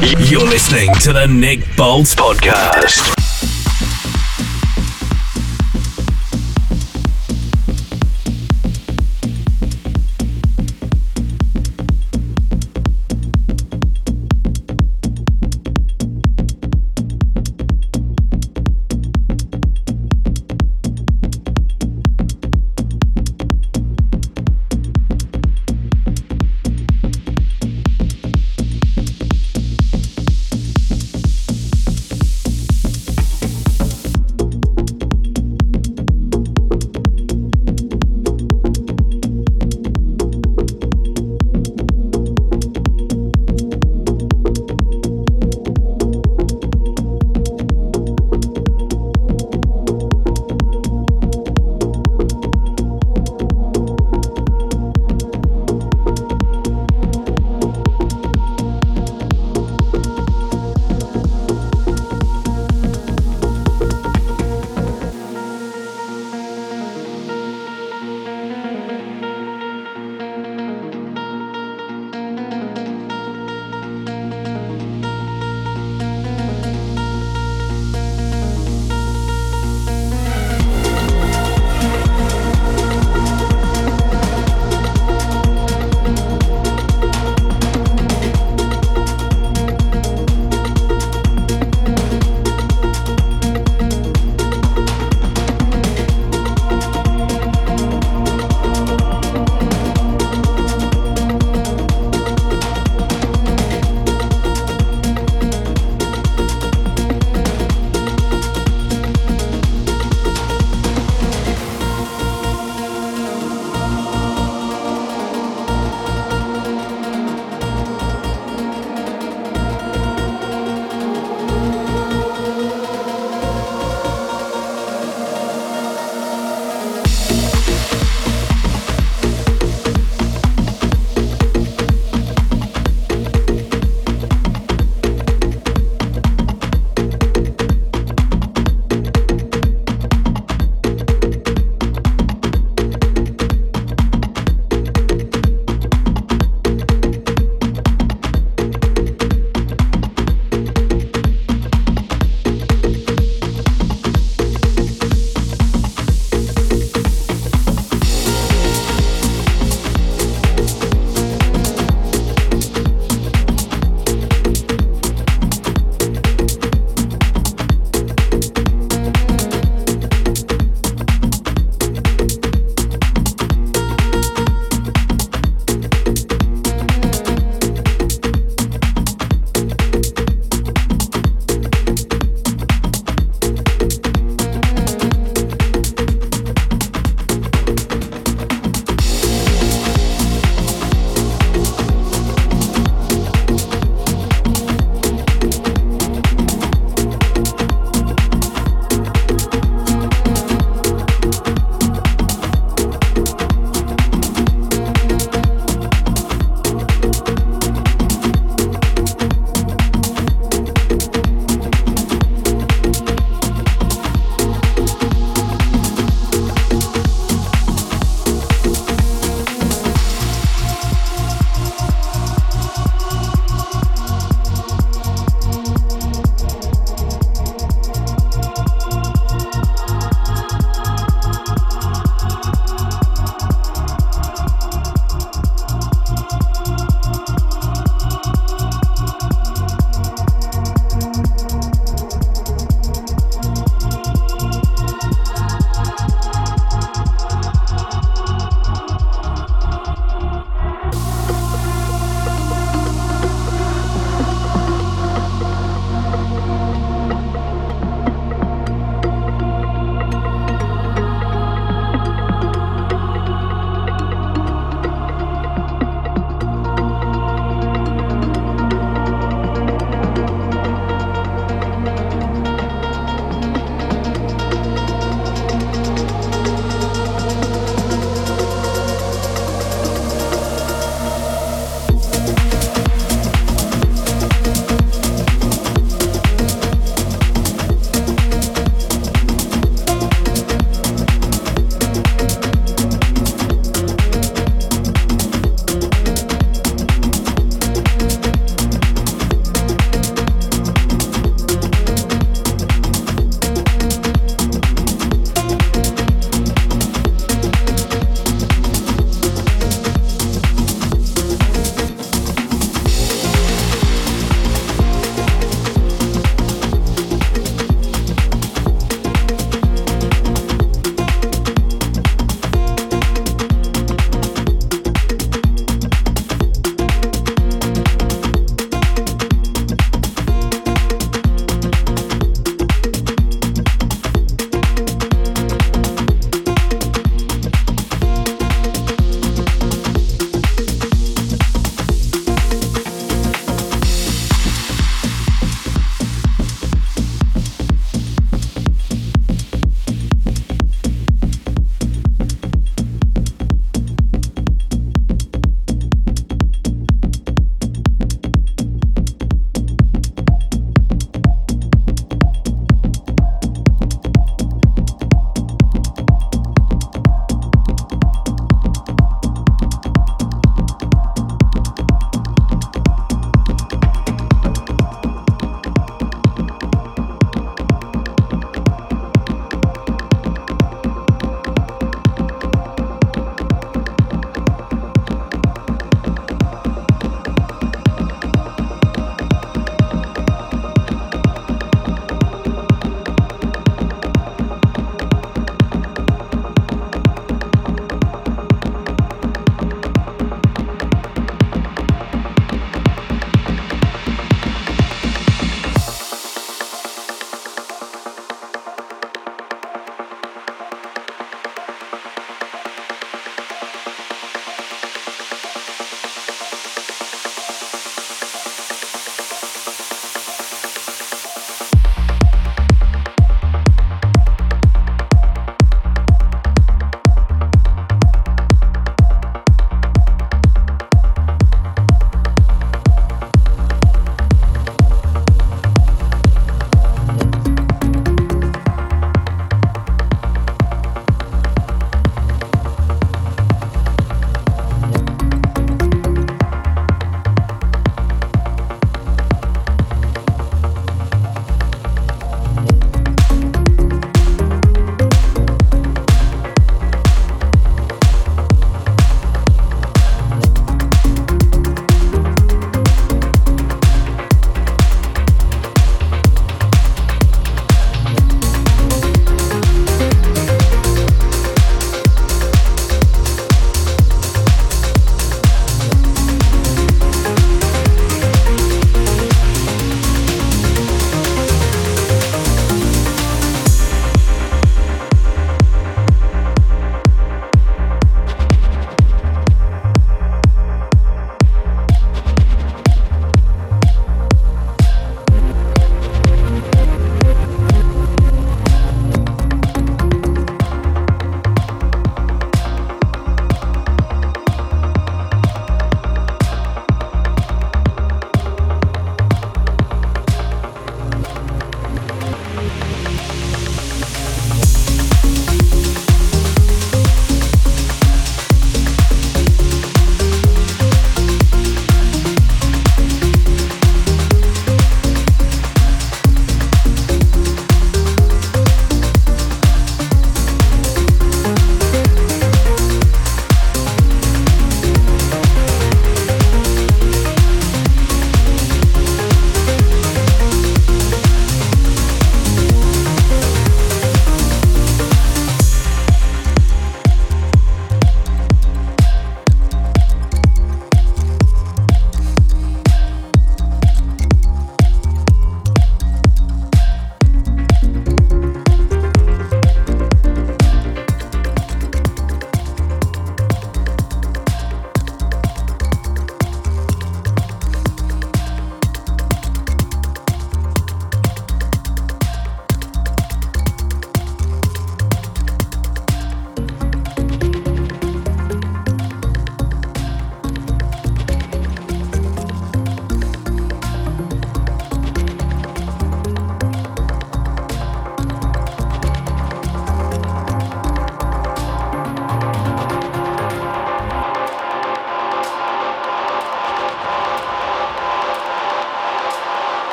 You're listening to the Nick Bolts Podcast.